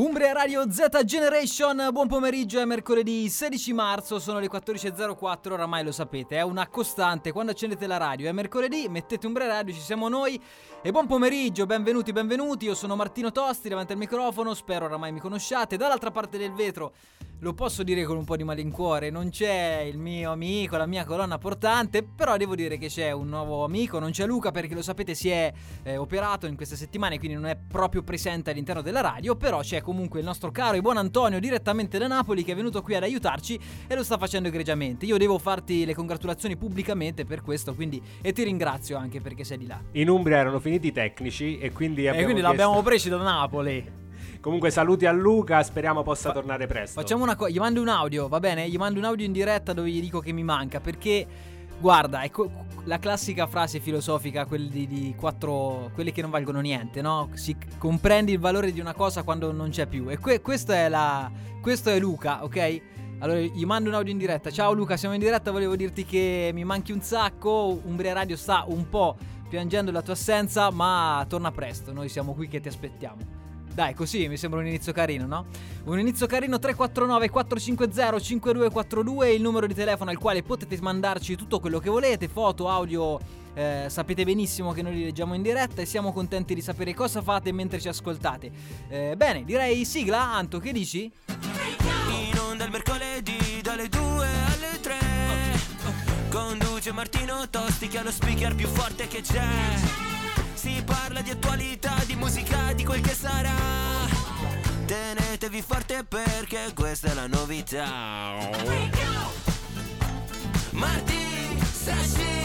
Umbria Radio Z Generation, buon pomeriggio, è mercoledì 16 marzo, sono le 14.04, oramai lo sapete, è una costante, quando accendete la radio è mercoledì, mettete Umbria Radio, ci siamo noi e buon pomeriggio, benvenuti, benvenuti, io sono Martino Tosti davanti al microfono, spero oramai mi conosciate, dall'altra parte del vetro lo posso dire con un po' di malincuore, non c'è il mio amico, la mia colonna portante, però devo dire che c'è un nuovo amico, non c'è Luca perché lo sapete si è eh, operato in queste settimane, quindi non è proprio presente all'interno della radio, però c'è comunque il nostro caro e buon Antonio direttamente da Napoli che è venuto qui ad aiutarci e lo sta facendo egregiamente. Io devo farti le congratulazioni pubblicamente per questo, quindi e ti ringrazio anche perché sei di là. In Umbria erano finiti i tecnici e quindi abbiamo E quindi chiesto- l'abbiamo preso da Napoli. Comunque saluti a Luca, speriamo possa Fa- tornare presto. Facciamo una cosa, gli mando un audio, va bene? Gli mando un audio in diretta dove gli dico che mi manca perché guarda, è co- la classica frase filosofica, quelli di, quattro quelle che non valgono niente, no? Si comprendi il valore di una cosa quando non c'è più. E que- questo è la questo è Luca, ok? Allora gli mando un audio in diretta. Ciao Luca, siamo in diretta, volevo dirti che mi manchi un sacco. Umbria Radio sta un po' piangendo la tua assenza, ma torna presto. Noi siamo qui che ti aspettiamo. Dai, così mi sembra un inizio carino, no? Un inizio carino 349 450 5242 il numero di telefono al quale potete mandarci tutto quello che volete, foto, audio, eh, sapete benissimo che noi li leggiamo in diretta e siamo contenti di sapere cosa fate mentre ci ascoltate. Eh, bene, direi sigla, Anto, che dici? In onda il mercoledì dalle 2 alle 3 Conduce Martino Tosti che ha lo speaker più forte che c'è Si parla di attualità, di musica, di quel che sarà. Tenetevi forte perché questa è la novità. Marti, Sashi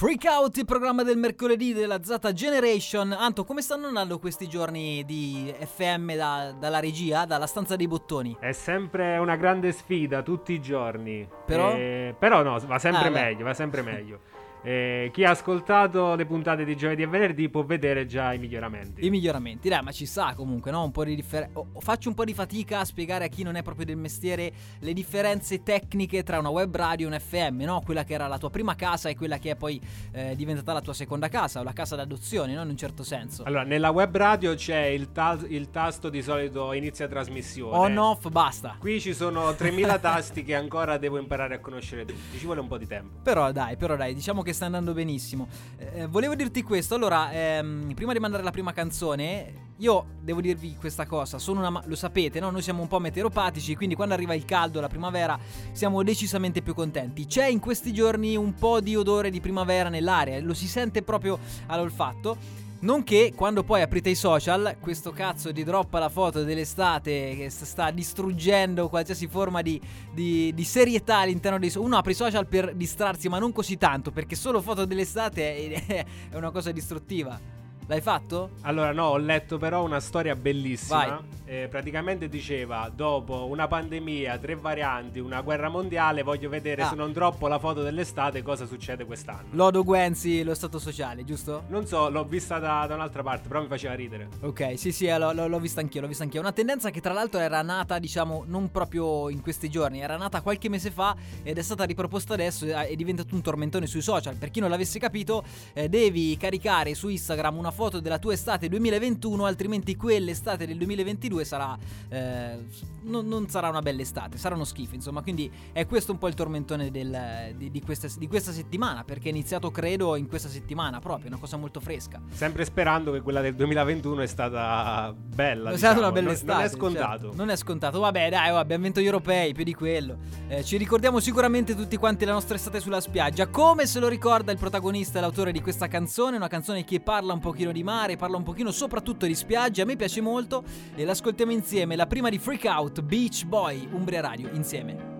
Freak Out, il programma del mercoledì della Zata Generation. Anto, come stanno andando questi giorni di FM da- dalla regia, dalla stanza dei bottoni? È sempre una grande sfida tutti i giorni. Però? Eh, però no, va sempre Ah, beh. meglio, va sempre meglio. Eh, chi ha ascoltato le puntate di giovedì e venerdì può vedere già i miglioramenti. I miglioramenti, dai, ma ci sa comunque, no? Un po' di differenza. faccio un po' di fatica a spiegare a chi non è proprio del mestiere le differenze tecniche tra una web radio e un FM, no? Quella che era la tua prima casa e quella che è poi eh, diventata la tua seconda casa, o la casa d'adozione, no? In un certo senso. Allora, nella web radio c'è il, ta- il tasto di solito inizia trasmissione. On, off, basta. Qui ci sono 3000 tasti che ancora devo imparare a conoscere tutti. Ci vuole un po' di tempo. Però dai, però dai, diciamo che sta andando benissimo. Eh, volevo dirti questo, allora, ehm, prima di mandare la prima canzone, io devo dirvi questa cosa, sono una ma- lo sapete, no? Noi siamo un po' meteoropatici, quindi quando arriva il caldo, la primavera, siamo decisamente più contenti. C'è in questi giorni un po' di odore di primavera nell'aria, lo si sente proprio all'olfatto. Nonché quando poi aprite i social, questo cazzo di droppa la foto dell'estate che sta distruggendo qualsiasi forma di, di- di serietà all'interno dei social. Uno apre i social per distrarsi, ma non così tanto, perché solo foto dell'estate è, è una cosa distruttiva. L'hai fatto? Allora, no, ho letto però una storia bellissima. Eh, praticamente diceva: dopo una pandemia, tre varianti, una guerra mondiale, voglio vedere Ah. se non troppo la foto dell'estate cosa succede quest'anno. Lodo Guenzi, lo stato sociale, giusto? Non so, l'ho vista da, da un'altra parte, però mi faceva ridere. Ok, sì, sì, l'ho, l'ho- vista anch'io, l'ho vista anch'io. Una tendenza che tra l'altro era nata, diciamo, non proprio in questi giorni, era nata qualche mese fa ed è stata riproposta adesso e è diventato un tormentone sui social. Per chi non l'avesse capito, eh, devi caricare su Instagram una foto della tua estate 2021, altrimenti quell'estate del 2022 sarà... eh, non, non sarà una bella estate, sarà uno schifo, insomma. Quindi è questo un po' il tormentone del- di, di questa, di questa settimana, perché è iniziato, credo, in questa settimana proprio, una cosa molto fresca. Sempre sperando che quella del 2021 è stata bella. È diciamo. stata una bella Non- estate. Non è scontato. certo. Non è scontato. Vabbè, dai, oh, abbiamo vinto gli europei, più di quello. Eh, ci ricordiamo sicuramente tutti quanti la nostra estate sulla spiaggia. Come se lo ricorda il protagonista e l'autore di questa canzone. Una canzone che parla un pochino di mare, parla un pochino soprattutto di spiaggia. A me piace molto. E l'ascoltiamo insieme. La prima di Freak Out, Beach Boy, Umbria Radio, insieme.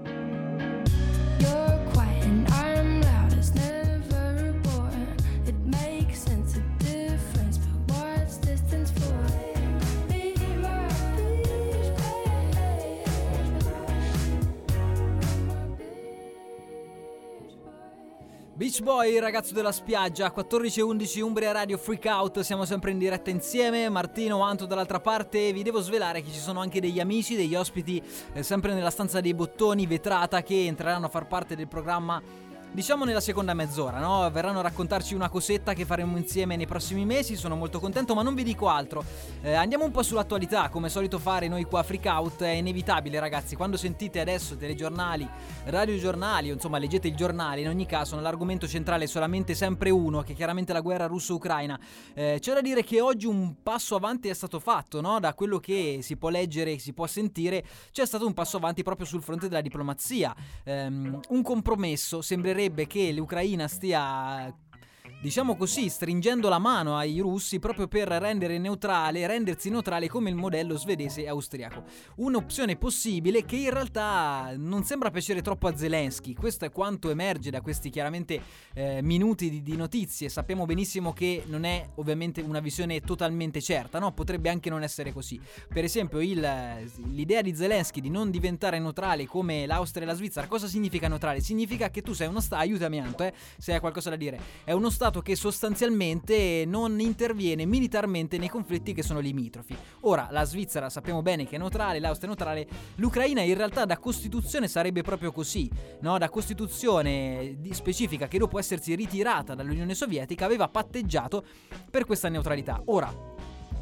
Beach Boy, ragazzo della spiaggia, 14.11 Umbria Radio Freak Out, siamo sempre in diretta insieme, Martino, Anto dall'altra parte, vi devo svelare che ci sono anche degli amici, degli ospiti, eh, sempre nella stanza dei bottoni vetrata, che entreranno a far parte del programma Diciamo nella seconda mezz'ora, no? Verranno a raccontarci una cosetta che faremo insieme nei prossimi mesi, sono molto contento, ma non vi dico altro. Eh, andiamo un po' sull'attualità, come solito fare noi qua a Freak Out, è inevitabile ragazzi, quando sentite adesso telegiornali, radiogiornali, o insomma leggete il giornale, in ogni caso l'argomento centrale è solamente sempre uno, che è chiaramente la guerra russo-ucraina. Eh, c'è da dire che oggi un passo avanti è stato fatto, no? Da quello che si può leggere, si può sentire, c'è stato un passo avanti proprio sul fronte della diplomazia. Ehm, un compromesso sembrerebbe che l'Ucraina stia diciamo così, stringendo la mano ai russi proprio per rendere neutrale, rendersi neutrale come il modello svedese e austriaco. Un'opzione possibile che in realtà non sembra piacere troppo a Zelensky. Questo è quanto emerge da questi chiaramente eh, minuti di, di, notizie. Sappiamo benissimo che non è ovviamente una visione totalmente certa, no? Potrebbe anche non essere così. Per esempio, il, l'idea di Zelensky di non diventare neutrale come l'Austria e la Svizzera, cosa significa neutrale? Significa che tu sei uno Stato, aiutami Anto, eh, se hai qualcosa da dire. È uno Stato che sostanzialmente non interviene militarmente nei conflitti che sono limitrofi. Ora, la Svizzera sappiamo bene che è neutrale, l'Austria è neutrale, l'Ucraina in realtà da Costituzione sarebbe proprio così, no? Da Costituzione specifica che dopo essersi ritirata dall'Unione Sovietica aveva patteggiato per questa neutralità. Ora,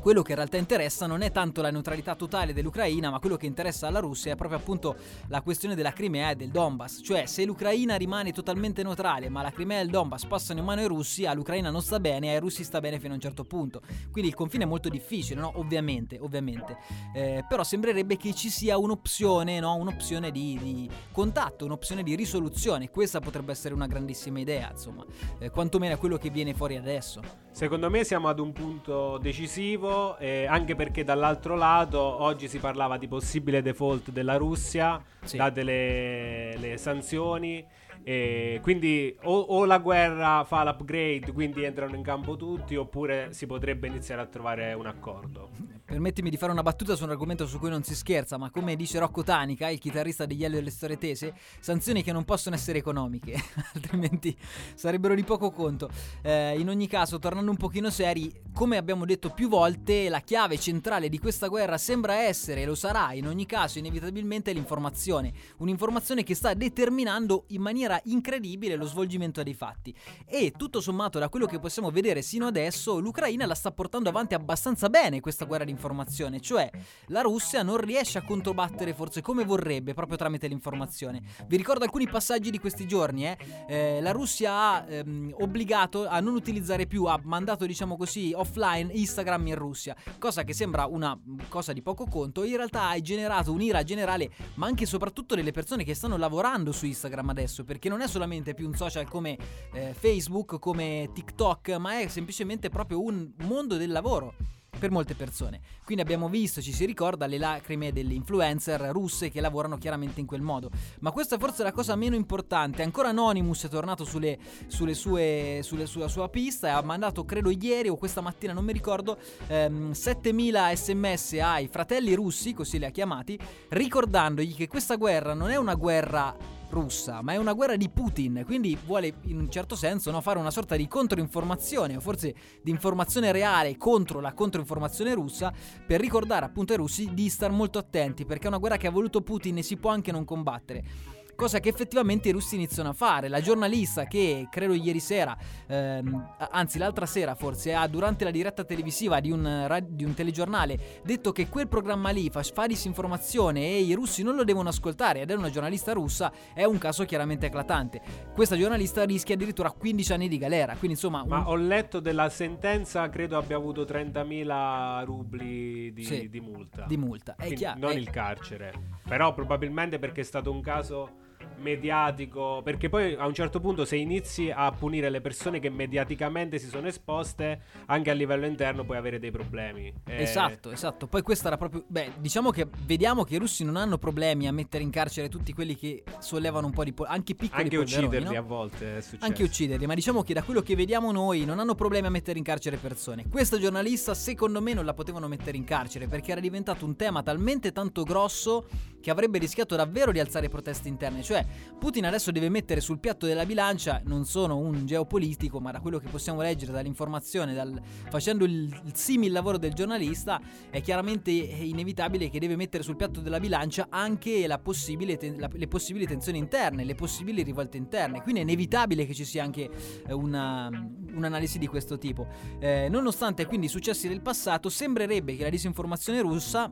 quello che in realtà interessa non è tanto la neutralità totale dell'Ucraina, ma quello che interessa alla Russia è proprio appunto la questione della Crimea e del Donbass. Cioè, se l'Ucraina rimane totalmente neutrale, ma la Crimea e il Donbass passano in mano ai russi, all'Ucraina non sta bene e ai russi sta bene fino a un certo punto. Quindi il confine è molto difficile, no? Ovviamente, ovviamente. Eh, però sembrerebbe che ci sia un'opzione, no? Un'opzione di, di, contatto, un'opzione di risoluzione. Questa potrebbe essere una grandissima idea, insomma. Eh, quantomeno quello che viene fuori adesso. Secondo me siamo ad un punto decisivo, eh, anche perché dall'altro lato oggi si parlava di possibile default della Russia, sì. date le, le sanzioni. E quindi o, o, la guerra fa l'upgrade, quindi entrano in campo tutti, oppure si potrebbe iniziare a trovare un accordo. Permettimi di fare una battuta su un argomento su cui non si scherza, ma come dice Rocco Tanica, il chitarrista degli Elio delle Storie Tese, sanzioni che non possono essere economiche, altrimenti sarebbero di poco conto. Eh, in ogni caso, tornando un pochino seri, come abbiamo detto più volte, la chiave centrale di questa guerra sembra essere, e lo sarà in ogni caso, inevitabilmente l'informazione. Un'informazione che sta determinando in maniera incredibile lo svolgimento dei fatti. E tutto sommato, da quello che possiamo vedere sino adesso, l'Ucraina la sta portando avanti abbastanza bene questa guerra di informazione, cioè la Russia non riesce a controbattere forse come vorrebbe proprio tramite l'informazione. Vi ricordo alcuni passaggi di questi giorni, eh? Eh, la Russia ha ehm, obbligato a non utilizzare più, ha mandato diciamo così offline Instagram in Russia, cosa che sembra una cosa di poco conto, in realtà ha generato un'ira generale, ma anche e soprattutto delle persone che stanno lavorando su Instagram adesso, perché non è solamente più un social come eh, Facebook, come TikTok, ma è semplicemente proprio un mondo del lavoro per molte persone. Quindi abbiamo visto, ci si ricorda, le lacrime delle influencer russe che lavorano chiaramente in quel modo. Ma questa è forse la cosa meno importante. Ancora Anonymous è tornato sulle, sulle sue, sulle, sulla sua pista e ha mandato, credo ieri o questa mattina, non mi ricordo, ehm, 7000 sms ai fratelli russi, così li ha chiamati, ricordandogli che questa guerra non è una guerra russa, ma è una guerra di Putin, quindi vuole in un certo senso no, fare una sorta di controinformazione, o forse di informazione reale contro la controinformazione russa, per ricordare appunto ai russi di star molto attenti, perché è una guerra che ha voluto Putin e si può anche non combattere cosa che effettivamente i russi iniziano a fare. La giornalista che credo ieri sera, ehm, anzi l'altra sera forse, ha durante la diretta televisiva di un, di un telegiornale detto che quel programma lì fa, fa disinformazione e i russi non lo devono ascoltare ed è una giornalista russa, è un caso chiaramente eclatante. Questa giornalista rischia addirittura 15 anni di galera, quindi insomma... Ma un... ho letto della sentenza, credo abbia avuto 30.000 rubli di, sì, di multa. Di multa, è chiaro. Non è... il carcere, però probabilmente perché è stato un caso mediatico, perché poi a un certo punto se inizi a punire le persone che mediaticamente si sono esposte, anche a livello interno puoi avere dei problemi. Eh... Esatto, esatto. Poi questa era proprio... Beh, diciamo che vediamo che i russi non hanno problemi a mettere in carcere tutti quelli che sollevano un po' di... Po- anche piccoli Anche ucciderli no? a volte è successo. Anche ucciderli, ma diciamo che da quello che vediamo noi non hanno problemi a mettere in carcere persone. Questa giornalista secondo me non la potevano mettere in carcere perché era diventato un tema talmente tanto grosso che avrebbe rischiato davvero di alzare proteste interne. Cioè, Putin adesso deve mettere sul piatto della bilancia, non sono un geopolitico, ma da quello che possiamo leggere dall'informazione, dal, facendo il, il simil lavoro del giornalista, è chiaramente inevitabile che deve mettere sul piatto della bilancia anche la possibile la- le possibili tensioni interne, le possibili rivolte interne. Quindi è inevitabile che ci sia anche eh, una, un'analisi di questo tipo. Eh, nonostante quindi i successi del passato, sembrerebbe che la disinformazione russa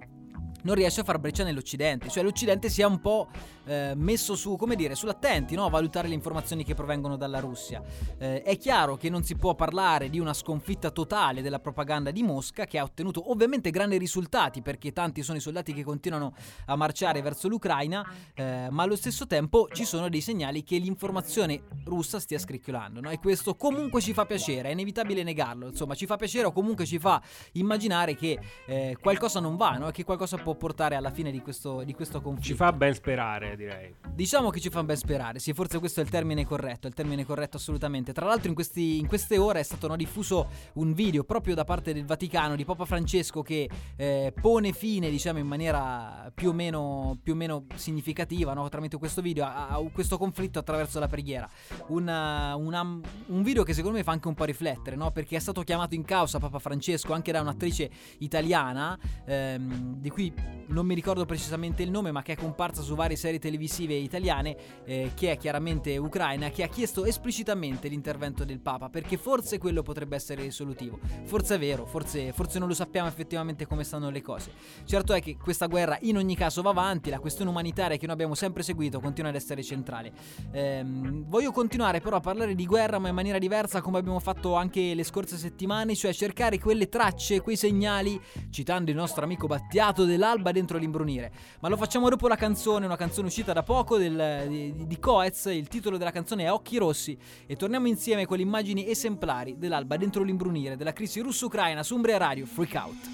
non riesce a far breccia nell'Occidente, cioè l'Occidente sia un po' eh, messo su, come dire, sull'attenti, no? a valutare le informazioni che provengono dalla Russia. Eh, è chiaro che non si può parlare di una sconfitta totale della propaganda di Mosca, che ha ottenuto ovviamente grandi risultati, perché tanti sono i soldati che continuano a marciare verso l'Ucraina, eh, ma allo stesso tempo ci sono dei segnali che l'informazione russa stia scricchiolando, no? e questo comunque ci fa piacere, è inevitabile negarlo, insomma ci fa piacere o comunque ci fa immaginare che eh, qualcosa non va, no? che qualcosa può portare alla fine di questo, di questo conflitto. Ci fa ben sperare, direi. Diciamo che ci fa ben sperare, sì, forse questo è il termine corretto, il termine corretto assolutamente. Tra l'altro in, questi, in queste ore è stato no, diffuso un video proprio da parte del Vaticano di Papa Francesco che eh, pone fine, diciamo, in maniera più o meno, più o meno significativa, no, tramite questo video, a, a questo conflitto attraverso la preghiera. Una, una, un video che secondo me fa anche un po' riflettere, no? Perché è stato chiamato in causa Papa Francesco anche da un'attrice italiana, ehm, di cui non mi ricordo precisamente il nome, ma che è comparsa su varie serie televisive italiane, eh, che è chiaramente ucraina, che ha chiesto esplicitamente l'intervento del Papa, perché forse quello potrebbe essere risolutivo. Forse è vero, forse, forse non lo sappiamo effettivamente come stanno le cose. Certo è che questa guerra in ogni caso va avanti, la questione umanitaria che noi abbiamo sempre seguito continua ad essere centrale. Ehm, voglio continuare però a parlare di guerra, ma in maniera diversa, come abbiamo fatto anche le scorse settimane, cioè cercare quelle tracce, quei segnali, citando il nostro amico Battiato dell'Alba dentro l'imbrunire. Ma lo facciamo dopo la canzone, una canzone uscita da poco del, di, di Coez, il titolo della canzone è Occhi Rossi e torniamo insieme con le immagini esemplari dell'Alba dentro l'imbrunire della crisi russo-ucraina su Umbria Radio Freak Out.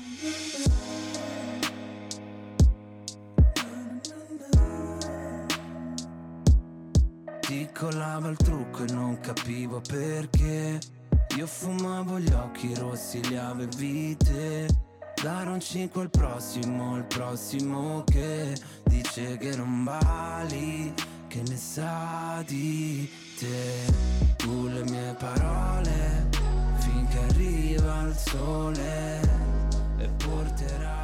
Colava il trucco e non capivo perché Io fumavo gli occhi rossi, li avevi te Dare un 5 al prossimo, il prossimo che Dice che non vali, che ne sa di te. Tu le mie parole, finché arriva il sole E porterai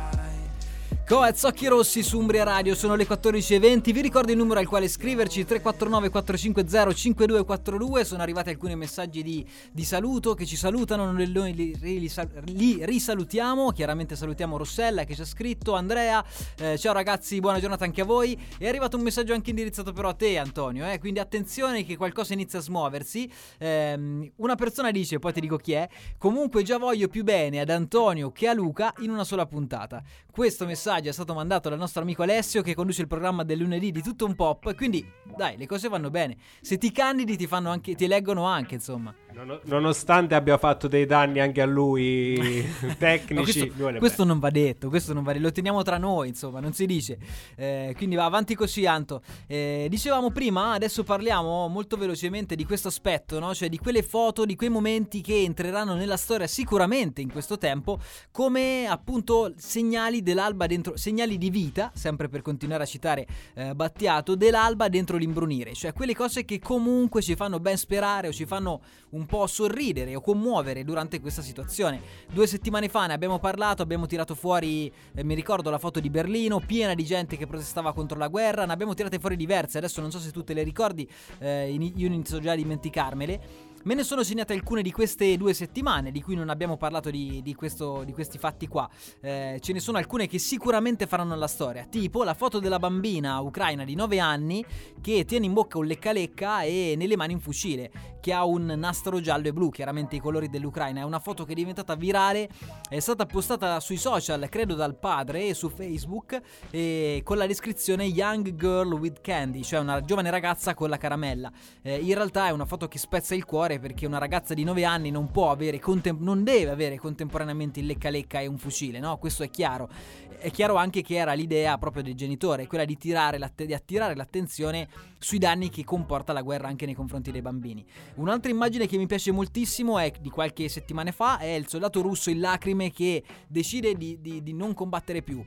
Coez Occhi Rossi su Umbria Radio, sono le 14.20, vi ricordo il numero al quale scriverci 349 450 5242, sono arrivati alcuni messaggi di, di saluto che ci salutano, noi li, li, li, li, risalutiamo, chiaramente salutiamo Rossella che ci ha scritto, Andrea, eh, ciao ragazzi, buona giornata anche a voi, è arrivato un messaggio anche indirizzato però a te Antonio, eh, quindi attenzione che qualcosa inizia a smuoversi, eh, una persona dice, poi ti dico chi è, comunque già voglio più bene ad Antonio che a Luca in una sola puntata, questo messaggio è stato mandato dal nostro amico Alessio che conduce il programma del lunedì di tutto un pop. Quindi, dai, le cose vanno bene. Se ti candidi, ti fanno anche, ti eleggono anche, insomma. Non- nonostante abbia fatto dei danni anche a lui tecnici, No, questo, questo non va detto, questo non va detto, lo teniamo tra noi, insomma, non si dice. Eh, quindi va avanti così, Anto. Eh, dicevamo prima, adesso parliamo molto velocemente di questo aspetto, no? cioè di quelle foto, di quei momenti che entreranno nella storia sicuramente in questo tempo, come appunto segnali dell'alba dentro, segnali di vita, sempre per continuare a citare eh, Battiato, dell'alba dentro l'imbrunire, cioè quelle cose che comunque ci fanno ben sperare o ci fanno un po' sorridere o commuovere durante questa situazione. Due settimane fa ne abbiamo parlato, abbiamo tirato fuori, eh, mi ricordo la foto di Berlino, piena di gente che protestava contro la guerra, ne abbiamo tirate fuori diverse, adesso non so se tu te le ricordi, eh, io inizio già a dimenticarmele. Me ne sono segnate alcune di queste due settimane, di cui non abbiamo parlato di, di questo- di questi fatti qua. Eh, ce ne sono alcune che sicuramente faranno la storia, tipo la foto della bambina ucraina di 9 anni che tiene in bocca un lecca lecca e nelle mani un fucile, che ha un nastro giallo e blu, chiaramente i colori dell'Ucraina. È una foto che è diventata virale, è stata postata sui social, credo dal padre, e su Facebook, e con la descrizione Young Girl with Candy, cioè una giovane ragazza con la caramella. Eh, in realtà è una foto che spezza il cuore perché una ragazza di 9 anni non può avere, contem- non deve avere contemporaneamente il lecca lecca e un fucile, no? Questo è chiaro. È chiaro anche che era l'idea proprio del genitore, quella di, l'atte- di attirare l'attenzione sui danni che comporta la guerra anche nei confronti dei bambini. Un'altra immagine che mi piace moltissimo è di qualche settimana fa, è il soldato russo in lacrime che decide di, di- di non combattere più.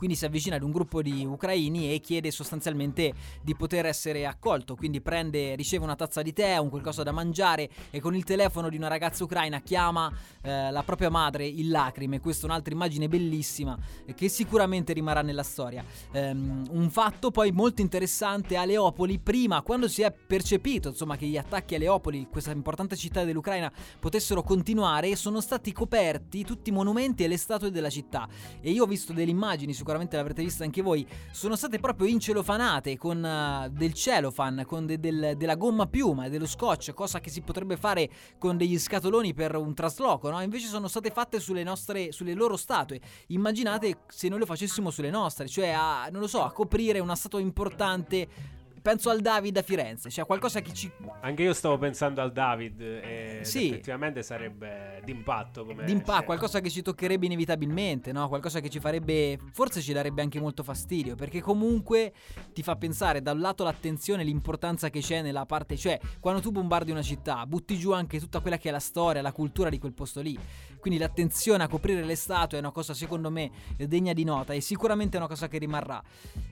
Quindi si avvicina ad un gruppo di ucraini e chiede sostanzialmente di poter essere accolto, quindi prende, riceve una tazza di tè, un qualcosa da mangiare e con il telefono di una ragazza ucraina chiama eh, la propria madre in lacrime, questa è un'altra immagine bellissima che sicuramente rimarrà nella storia. Um, un fatto poi molto interessante a Leopoli, prima quando si è percepito insomma che gli attacchi a Leopoli, questa importante città dell'Ucraina, potessero continuare, sono stati coperti tutti i monumenti e le statue della città. E io ho visto delle immagini su sicuramente l'avrete vista anche voi, sono state proprio incelofanate con uh, del celofan, con de- del, della gomma piuma dello scotch, cosa che si potrebbe fare con degli scatoloni per un trasloco, no? Invece sono state fatte sulle nostre, sulle loro statue. Immaginate se noi lo facessimo sulle nostre, cioè a, non lo so, a coprire una statua importante penso al David a Firenze, cioè qualcosa che ci... Anche io stavo pensando al David e sì. effettivamente sarebbe d'impatto come... D'impatto, qualcosa che ci toccherebbe inevitabilmente, no? Qualcosa che ci farebbe... forse ci darebbe anche molto fastidio, perché comunque ti fa pensare da un lato l'attenzione, l'importanza che c'è nella parte... cioè quando tu bombardi una città, butti giù anche tutta quella che è la storia, la cultura di quel posto lì. Quindi l'attenzione a coprire le statue è una cosa secondo me degna di nota e sicuramente è una cosa che rimarrà.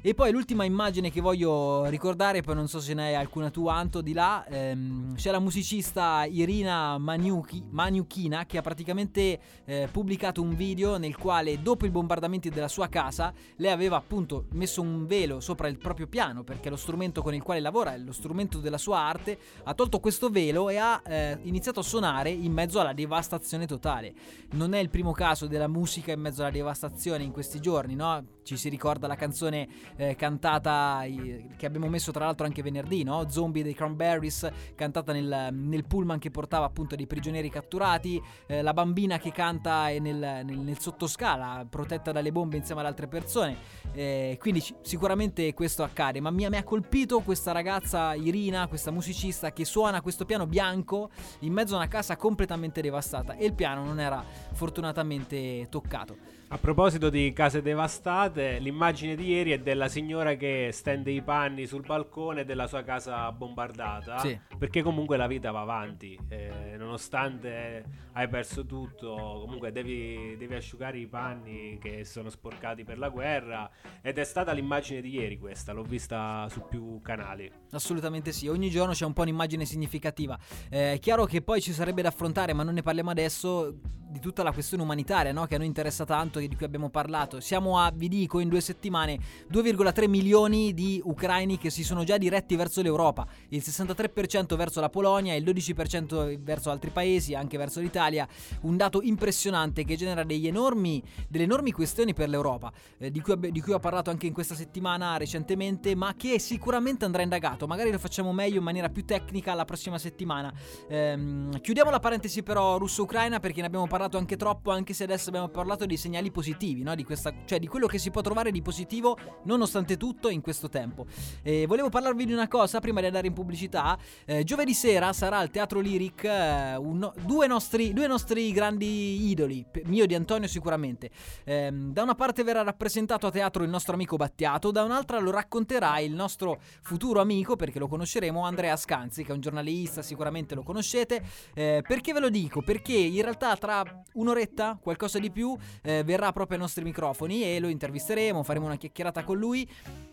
E poi l'ultima immagine che voglio ricordare, poi non so se ne hai alcuna tu Anto di là, ehm, c'è la musicista Irina Maniuchi, Maniuchina che ha praticamente eh, pubblicato un video nel quale dopo i bombardamenti della sua casa lei aveva appunto messo un velo sopra il proprio piano perché lo strumento con il quale lavora è lo strumento della sua arte, ha tolto questo velo e ha eh, iniziato a suonare in mezzo alla devastazione totale non è il primo caso della musica in mezzo alla devastazione in questi giorni, no? Ci si ricorda la canzone eh, cantata eh, che abbiamo messo tra l'altro anche venerdì, no? Zombie dei Cranberries, cantata nel, nel pullman che portava appunto dei prigionieri catturati, eh, la bambina che canta nel, nel, nel, sottoscala, protetta dalle bombe insieme ad altre persone. Eh, quindi c- sicuramente questo accade, ma mi, mi ha colpito questa ragazza Irina, questa musicista che suona questo piano bianco in mezzo a una casa completamente devastata e il piano non era fortunatamente toccato. A proposito di case devastate, l'immagine di ieri è della signora che stende i panni sul balcone della sua casa bombardata. Sì. Perché comunque la vita va avanti. Eh, nonostante hai perso tutto, comunque devi, devi, asciugare i panni che sono sporcati per la guerra. Ed è stata l'immagine di ieri questa, l'ho vista su più canali. Assolutamente sì, ogni giorno c'è un po' un'immagine significativa. Eh, è chiaro che poi ci sarebbe da affrontare, ma non ne parliamo adesso, di tutta la questione umanitaria no? che a noi interessa tanto di cui abbiamo parlato. Siamo a, vi dico, in due settimane 2,3 milioni di ucraini che si sono già diretti verso l'Europa, il 63% verso la Polonia, il 12% verso altri paesi, anche verso l'Italia. Un dato impressionante che genera enormi, delle enormi questioni per l'Europa, eh, di, cui, di, cui, ho parlato anche in questa settimana recentemente, ma che sicuramente andrà indagato. Magari lo facciamo meglio in maniera più tecnica la prossima settimana. Ehm, chiudiamo la parentesi però russo-ucraina perché ne abbiamo parlato anche troppo, anche se adesso abbiamo parlato di segnali segnali positivi, no? di questa, cioè di quello che si può trovare di positivo nonostante tutto in questo tempo. E volevo parlarvi di una cosa prima di andare in pubblicità. Eh, giovedì sera sarà al Teatro Lyric eh, un, due, nostri, due, nostri, grandi idoli, mio di Antonio sicuramente. Eh, da una parte verrà rappresentato a teatro il nostro amico Battiato, da un'altra lo racconterà il nostro futuro amico, perché lo conosceremo, Andrea Scanzi, che è un giornalista, sicuramente lo conoscete. Eh, perché ve lo dico? Perché in realtà tra un'oretta, qualcosa di più, eh, verrà verrà proprio ai nostri microfoni e lo intervisteremo, faremo una chiacchierata con lui.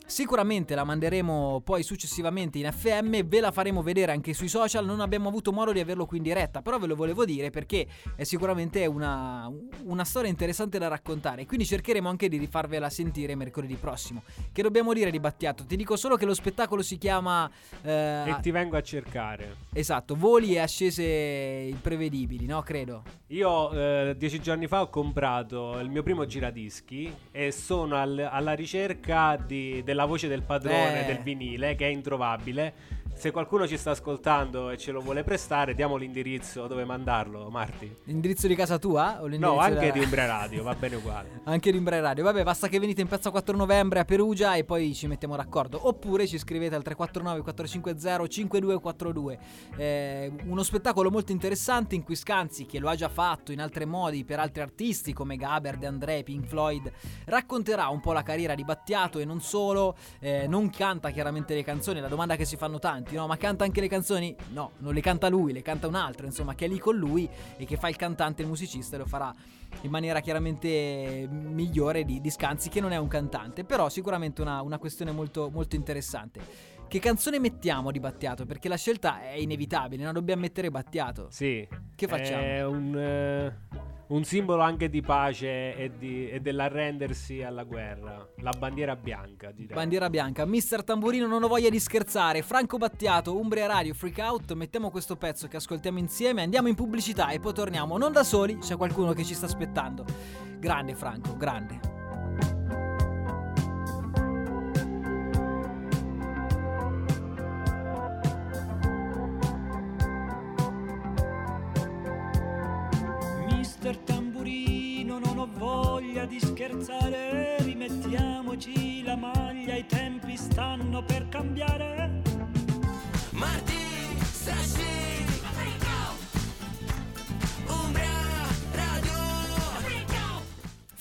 Sicuramente la manderemo poi successivamente in FM, ve la faremo vedere anche sui social, non abbiamo avuto modo di averlo qui in diretta, però ve lo volevo dire perché è sicuramente una, una storia interessante da raccontare, quindi cercheremo anche di rifarvela sentire mercoledì prossimo. Che dobbiamo dire di Battiato? Ti dico solo che lo spettacolo si chiama... Eh, e ti vengo a cercare. Esatto, voli e ascese imprevedibili, no? Credo. Io eh, dieci giorni fa ho comprato il mio primo giradischi e sono al, alla ricerca di, della voce del padrone eh. del vinile che è introvabile se qualcuno ci sta ascoltando e ce lo vuole prestare, diamo l'indirizzo dove mandarlo, Marti. L'indirizzo di casa tua? No, anche da... di Umbra Radio, va bene uguale. anche di Umbra Radio. Vabbè, basta che venite in piazza 4 novembre a Perugia e poi ci mettiamo d'accordo. Oppure ci scrivete al 349 450 5242. Eh, uno spettacolo molto interessante in cui Scanzi, che lo ha già fatto in altri modi per altri artisti come Gaber, De André, Pink Floyd, racconterà un po' la carriera di Battiato e non solo. Eh, non canta chiaramente le canzoni, la domanda che si fanno tanti cantanti, no? Ma canta anche le canzoni? No, non le canta lui, le canta un altro, insomma, che è lì con lui e che fa il cantante, il musicista e lo farà in maniera chiaramente migliore di, di Scanzi, che non è un cantante, però sicuramente una, una questione molto, molto interessante. Che canzone mettiamo di Battiato? Perché la scelta è inevitabile, no? Dobbiamo mettere Battiato. Sì. Che facciamo? È un, eh, un simbolo anche di pace e, di- e dell'arrendersi alla guerra. La bandiera bianca, direi. Bandiera bianca, Mister Tamburino non ho voglia di scherzare, Franco Battiato, Umbria Radio, Freak Out, mettiamo questo pezzo che ascoltiamo insieme, andiamo in pubblicità e poi torniamo, non da soli, c'è qualcuno che ci sta aspettando. Grande Franco, grande. Mister Tamburino, non ho voglia di scherzare, rimettiamoci la maglia, i tempi stanno per cambiare. Marti,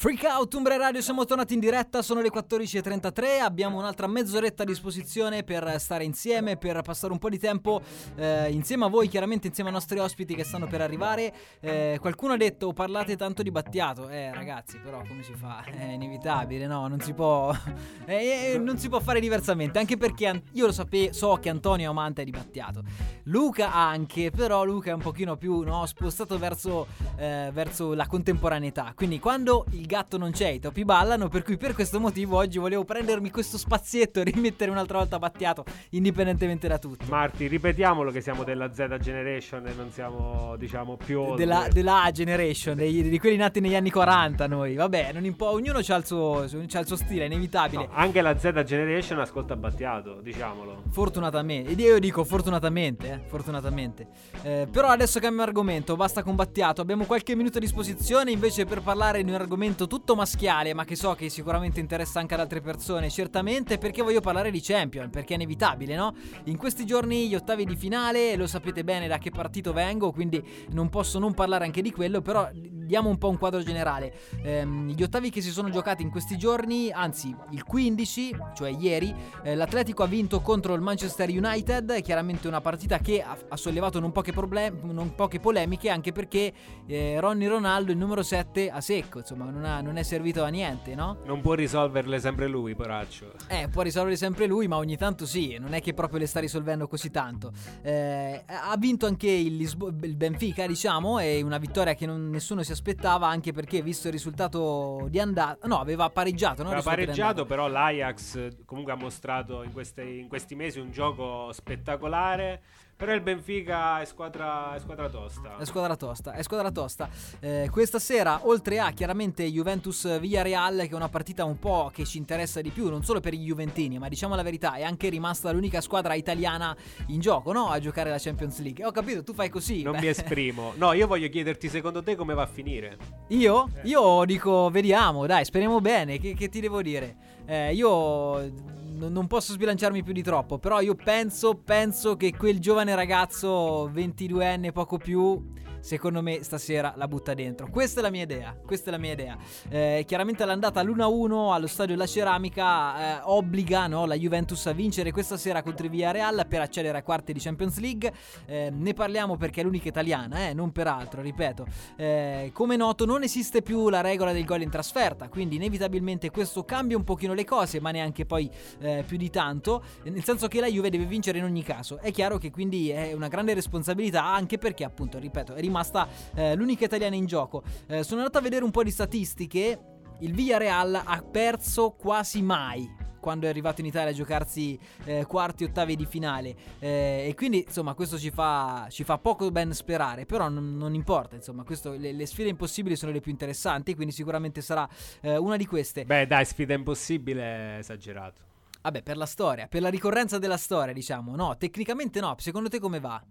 Freak Out, Umbra Radio, siamo tornati in diretta, sono le 14.33, abbiamo un'altra mezz'oretta a disposizione per stare insieme, per passare un po' di tempo eh, insieme a voi, chiaramente insieme ai nostri ospiti che stanno per arrivare. Eh, qualcuno ha detto parlate tanto di Battiato, eh ragazzi però come si fa? È inevitabile, no? Non si può, eh, eh, non si può fare diversamente, anche perché io lo sape- so che Antonio è amante di Battiato, Luca anche, però Luca è un pochino più no, spostato verso, eh, verso la contemporaneità, quindi quando il gatto non c'è i topi ballano, per cui per questo motivo oggi volevo prendermi questo spazietto e rimettere un'altra volta Battiato, indipendentemente da tutto. Marti, ripetiamolo che siamo della Z Generation e non siamo, diciamo, più. Della, della A generation, dei- di quelli nati negli anni 40 noi, vabbè, non impo- ognuno ha il, suo, c'ha il suo stile, è inevitabile. No, anche la Z Generation ascolta Battiato, diciamolo. Fortunatamente, ed io dico fortunatamente, eh, fortunatamente. Eh, però adesso cambio argomento, basta con Battiato, abbiamo qualche minuto a disposizione invece per parlare di un argomento tutto maschiale, ma che so che sicuramente interessa anche ad altre persone, certamente perché voglio parlare di Champion, perché è inevitabile, no? In questi giorni gli ottavi di finale, lo sapete bene da che partito vengo, quindi non posso non parlare anche di quello, però diamo un po' un quadro generale. Ehm, gli ottavi che si sono giocati in questi giorni, anzi il 15, cioè ieri, eh, l'Atletico ha vinto contro il Manchester United, chiaramente una partita che ha, ha sollevato non poche, problem- non poche polemiche, anche perché eh, Ronny Ronaldo, il numero 7, a secco, insomma non, ha- non è servito a niente, no? Non può risolverle sempre lui, poraccio. Eh, può risolvere sempre lui, ma ogni tanto sì, non è che proprio le sta risolvendo così tanto. Eh, ha vinto anche il, Lisbo- il Benfica, diciamo, è una vittoria che non- nessuno si aspettava, anche perché visto il risultato di andata, no, aveva pareggiato, no? Aveva pareggiato, però l'Ajax eh, comunque ha mostrato in, queste- in questi mesi un gioco spettacolare. Però il Benfica è squadra, è squadra tosta. È squadra tosta, è squadra tosta. Eh, questa sera, oltre a chiaramente Juventus Villarreal, che è una partita un po' che ci interessa di più, non solo per i Juventini, ma diciamo la verità, è anche rimasta l'unica squadra italiana in gioco, no? A giocare la Champions League. Ho capito, tu fai così. Non beh. mi esprimo. No, io voglio chiederti secondo te come va a finire. Io? Io dico, vediamo, dai, speriamo bene. Che, che ti devo dire? Eh, io non posso sbilanciarmi più di troppo, però io penso, penso che quel giovane ragazzo, 22enne, poco più, secondo me stasera la butta dentro. Questa è la mia idea, questa è la mia idea. Eh, chiaramente l'andata all'1-1 allo stadio La Ceramica eh, obbliga no, la Juventus a vincere questa sera contro il Villarreal per accedere ai quarti di Champions League. Eh, ne parliamo perché è l'unica italiana, eh, non per altro, ripeto. Eh, come noto non esiste più la regola del gol in trasferta, quindi inevitabilmente questo cambia un pochino le cose, ma neanche poi eh, più di tanto, nel senso che la Juve deve vincere in ogni caso. È chiaro che quindi è una grande responsabilità anche perché appunto, ripeto, è rimasta eh, l'unica italiana in gioco. Eh, sono andato a vedere un po' di statistiche, il Villarreal ha perso quasi mai quando è arrivato in Italia a giocarsi eh, quarti ottavi di finale Eh, e quindi insomma questo ci fa, ci fa poco ben sperare però non, non importa insomma questo- le, le sfide impossibili sono le più interessanti quindi sicuramente sarà eh, una di queste Beh, dai, sfida impossibile esagerato. vabbè per la storia per la ricorrenza della storia diciamo no tecnicamente no secondo te come va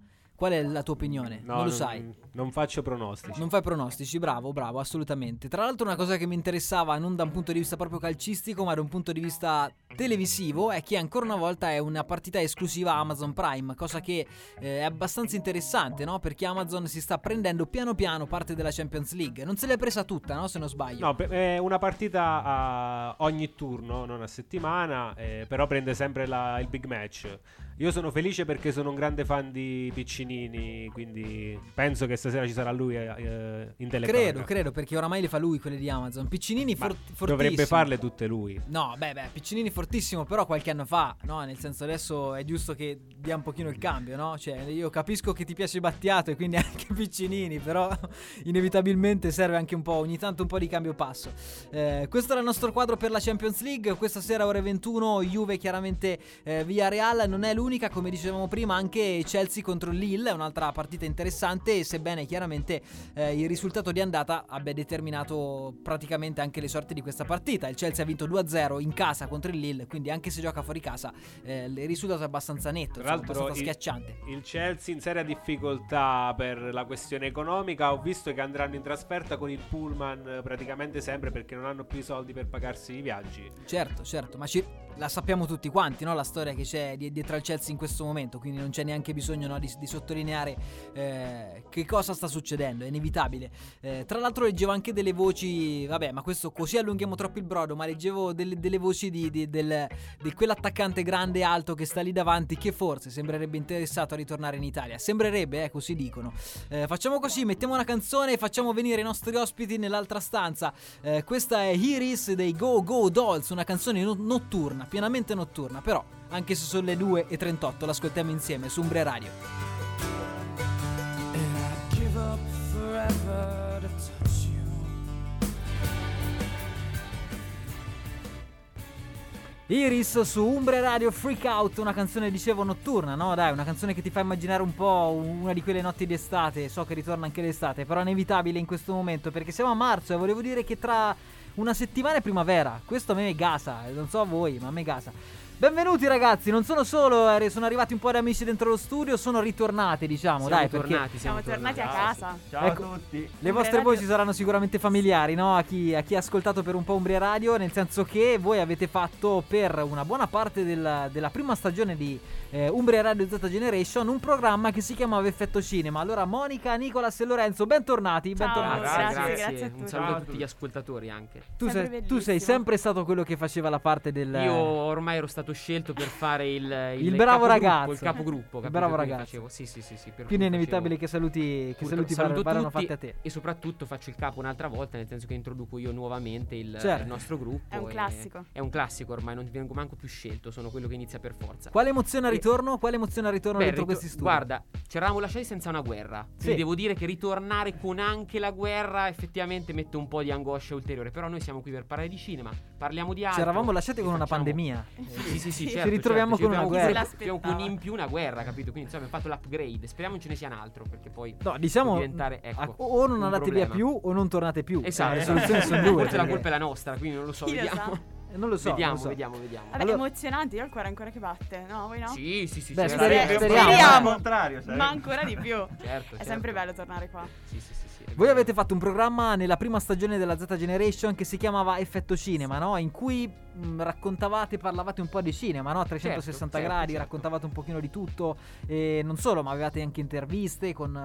qual è la tua opinione No, non lo sai Non faccio pronostici. Non fai pronostici, bravo, bravo, assolutamente. Tra l'altro una cosa che mi interessava non da un punto di vista proprio calcistico, ma da un punto di vista televisivo è che ancora una volta è una partita esclusiva Amazon Prime, cosa che eh, è abbastanza interessante, no? Perché Amazon si sta prendendo piano piano parte della Champions League. Non se l'è presa tutta, no? Se non sbaglio. No, è una partita a ogni turno, non a settimana, eh, però prende sempre la- il big match. Io sono felice perché sono un grande fan di Piccinini, quindi penso che stasera ci sarà lui eh, eh, in telecamera. Credo, credo, perché oramai le fa lui quelle di Amazon. Piccinini for- fortissimo. Dovrebbe farle tutte lui. No, beh, beh, Piccinini fortissimo, però qualche anno fa, no? Nel senso adesso è giusto che dia un pochino il cambio, no? Cioè, io capisco che ti piace Battiato e quindi anche Piccinini, però inevitabilmente serve anche un po', ogni tanto un po' di cambio passo. Eh, questo era il nostro quadro per la Champions League, questa sera ore 21, Juve chiaramente eh, via Real, non è l'unica, come dicevamo prima, anche Chelsea contro Lille, è un'altra partita interessante, sebbene chiaramente eh, il risultato di andata abbia determinato praticamente anche le sorti di questa partita. Il Chelsea ha vinto 2-0 in casa contro il Lille, quindi anche se gioca fuori casa eh, il risultato è abbastanza netto, Tra insomma, abbastanza il- schiacciante. Il Chelsea in seria difficoltà per la questione economica. Ho visto che andranno in trasferta con il pullman eh, praticamente sempre perché non hanno più i soldi per pagarsi i viaggi. Certo, certo, ma ci- la sappiamo tutti quanti, no? La storia che c'è di- dietro al Chelsea in questo momento, quindi non c'è neanche bisogno no, di, di sottolineare eh, che cosa sta succedendo, è inevitabile. Eh, tra l'altro leggevo anche delle voci, vabbè, ma questo così allunghiamo troppo il brodo, ma leggevo delle, delle voci di, di- del- di quell'attaccante grande e alto che sta lì davanti che forse sembrerebbe interessato a ritornare in Italia. Sembrerebbe, eh, così dicono. Eh, facciamo così, mettiamo una canzone e facciamo venire i nostri ospiti nell'altra stanza. Eh, questa è Iris dei Go Go Dolls, una canzone no- notturna, pienamente notturna, però anche se sono le 2.38 l'ascoltiamo insieme su Umbre Radio. Iris su Umbre Radio Freak Out, una canzone dicevo notturna, no? Dai, una canzone che ti fa immaginare un po' una di quelle notti d'estate, so che ritorna anche l'estate, però è inevitabile in questo momento perché siamo a marzo e volevo dire che tra una settimana è primavera, questo a me gasa, non so a voi, ma a me gasa. Benvenuti ragazzi, non sono solo, eh, sono arrivati un po' di amici dentro lo studio, sono ritornati diciamo, Siamo dai, tornati, perché Siamo tornati a casa. Ciao Ecco, a tutti. le vostre Radio- voci saranno sicuramente familiari, no? A chi, a chi ha ascoltato per un po' Umbria Radio, nel senso che voi avete fatto per una buona parte del- della prima stagione di eh, Umbria Radio Z Generation un programma che si chiamava Effetto Cinema. Allora, Monica, Nicolas e Lorenzo, bentornati, Ciao. bentornati. Grazie, grazie, grazie a Un tutti. saluto Ciao a tutti gli ascoltatori anche. Tu, sei, tu sei sempre stato quello che faceva la parte del. Io ormai ero stato scelto per fare il, il, Il bravo ragazzo. Il capogruppo, Il bravo ragazzo. facevo- Sì, sì, sì, sì, per Quindi è inevitabile facevo- che saluti, che saluti vadano tutti fatte a te. E soprattutto faccio il capo un'altra volta, nel senso che introduco io nuovamente il, Certo. il nostro gruppo. È un classico. È un classico ormai, non vengo manco più scelto, sono quello che inizia per forza. Quale emozione a E- ritorno? Quale emozione a ritorno Beh, dentro rito- questi studi? Guarda, ci eravamo lasciati senza una guerra. Sì. Quindi devo dire che ritornare con anche la guerra effettivamente mette un po' di angoscia ulteriore. Però noi siamo qui per parlare di cinema, parliamo di altro. Ci eravamo lasciati con una facciamo- pandemia. Sì, sì, sì, Ci certo, ritroviamo certo, con una ci guerra. Se con- in più una guerra, capito? Quindi insomma abbiamo fatto l'upgrade. Speriamo ce ne sia un altro, perché poi No, diciamo può diventare, ecco, a- o non andate problema. via più o non tornate più. Esatto, Eh, le soluzioni sono due. Forse la perché- colpa è la nostra, quindi non lo so, Chi lo vediamo. sa? Eh, Non lo so. vediamo, lo so. vediamo, vediamo. Vabbè, Allora- emozionante, io ho il cuore ancora che batte. No, voi no? Sì, sì, sì, Beh, sì, sì, speriamo. Speriamo. Al contrario, sarebbe. Ma ancora di più. Certo, È certo. sempre bello tornare qua. Sì, sì, sì, sì, è Voi avete fatto un programma nella prima stagione della Z Generation che si chiamava Effetto Cinema, no? In cui mh, raccontavate, parlavate un po' di cinema, no? A 360 certo, gradi, certo. raccontavate un pochino di tutto. E non solo, ma avevate anche interviste con...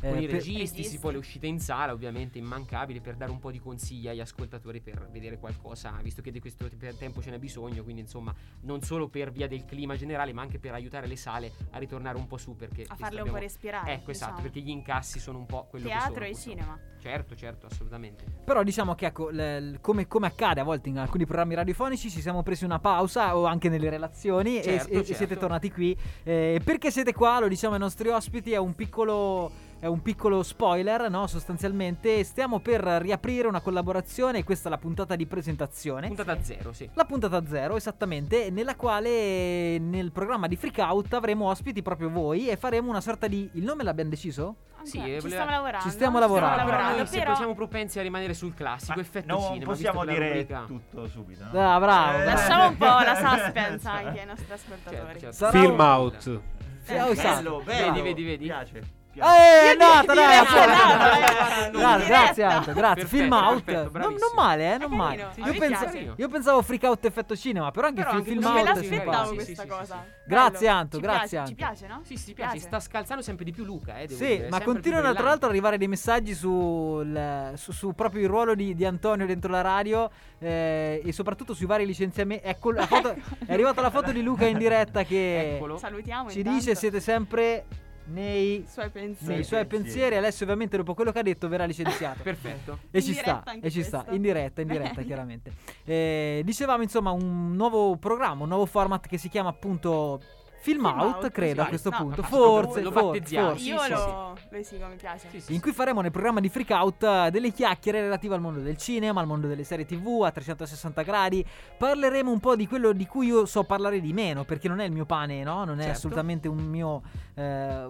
eh, con i per- registi, registi. sì, poi le uscite in sala, ovviamente immancabili, per dare un po' di consigli agli ascoltatori per vedere qualcosa, visto che di questo te- tempo ce n'è bisogno, quindi insomma, non solo per via del clima generale, ma anche per aiutare le sale a ritornare un po' su perché A farle un abbiamo- po' respirare. Ecco, esatto, diciamo. perché gli incassi sono un po' quello Teatro che e sono. cinema. Certo, certo, assolutamente. Però diciamo che ecco, l- l- come, come accade a volte in alcuni programmi radiofonici, ci siamo presi una pausa o anche nelle relazioni e- Certo, e, e certo. siete tornati qui. Eh, perché siete qua? Lo diciamo ai nostri ospiti, è un piccolo... È un piccolo spoiler, no? Sostanzialmente stiamo per riaprire una collaborazione, questa è la puntata di presentazione. Puntata zero, sì. La puntata zero, esattamente, nella quale nel programma di Freak Out avremo ospiti proprio voi e faremo una sorta di... Il nome l'abbiamo deciso? Sì, eh, ci voleva- stiamo lavorando. Ci stiamo lavorando. Però lavorando, noi se- però siamo propensi a rimanere sul classico Ma effetto non cinema. possiamo dire rubrica- tutto subito. no? Ah, bravo. Eh, lasciamo un po' la suspense anche ai nostri ascoltatori. Certo, certo. Film un- out. Eh, oh, esatto. Bello, bello. Vedi, vedi, vedi? Piace. Piace. Eh, è andata, dai, applausi. di- Grazie. Anto, grazie. Perfetto, Film out. perfetto, Non, non male, eh, non È male. Io, pensa- io pensavo freak out effetto cinema, però anche Però il anche film così Non me out l'aspettavo questa sì, cosa. sì, sì. Grazie. Anto, Ci grazie, piace- Anto. Ci piace, no? Sì, sì, piace, sta scalzando sempre di più Luca, eh, Sì, ma continuano tra l'altro ad arrivare dei messaggi sul, su, proprio il ruolo di, di Antonio dentro la radio eh, e soprattutto sui vari licenziamenti. Ecco, è arrivata la foto di Luca in diretta che Eccolo. Salutiamo ci intanto. dice siete sempre nei, suoi pensieri. nei suoi pensieri. Alessio ovviamente dopo quello che ha detto verrà licenziato. Perfetto. E In ci sta, e ci sta, in diretta, in diretta chiaramente. Eh, dicevamo insomma un nuovo programma, un nuovo format che si chiama appunto Film, Film Out, Out, credo a sì. questo No, punto, forse, lo forse, forse. Io Sì, sì, lo, lo esigo, mi piace. Sì, sì, in cui faremo nel programma di Freak Out eh, delle chiacchiere relative al mondo del cinema, al mondo delle serie TV a 360 gradi. Parleremo un po' di quello di cui io so parlare di meno, perché non è il mio pane, no? Non è Certo. assolutamente un mio, eh,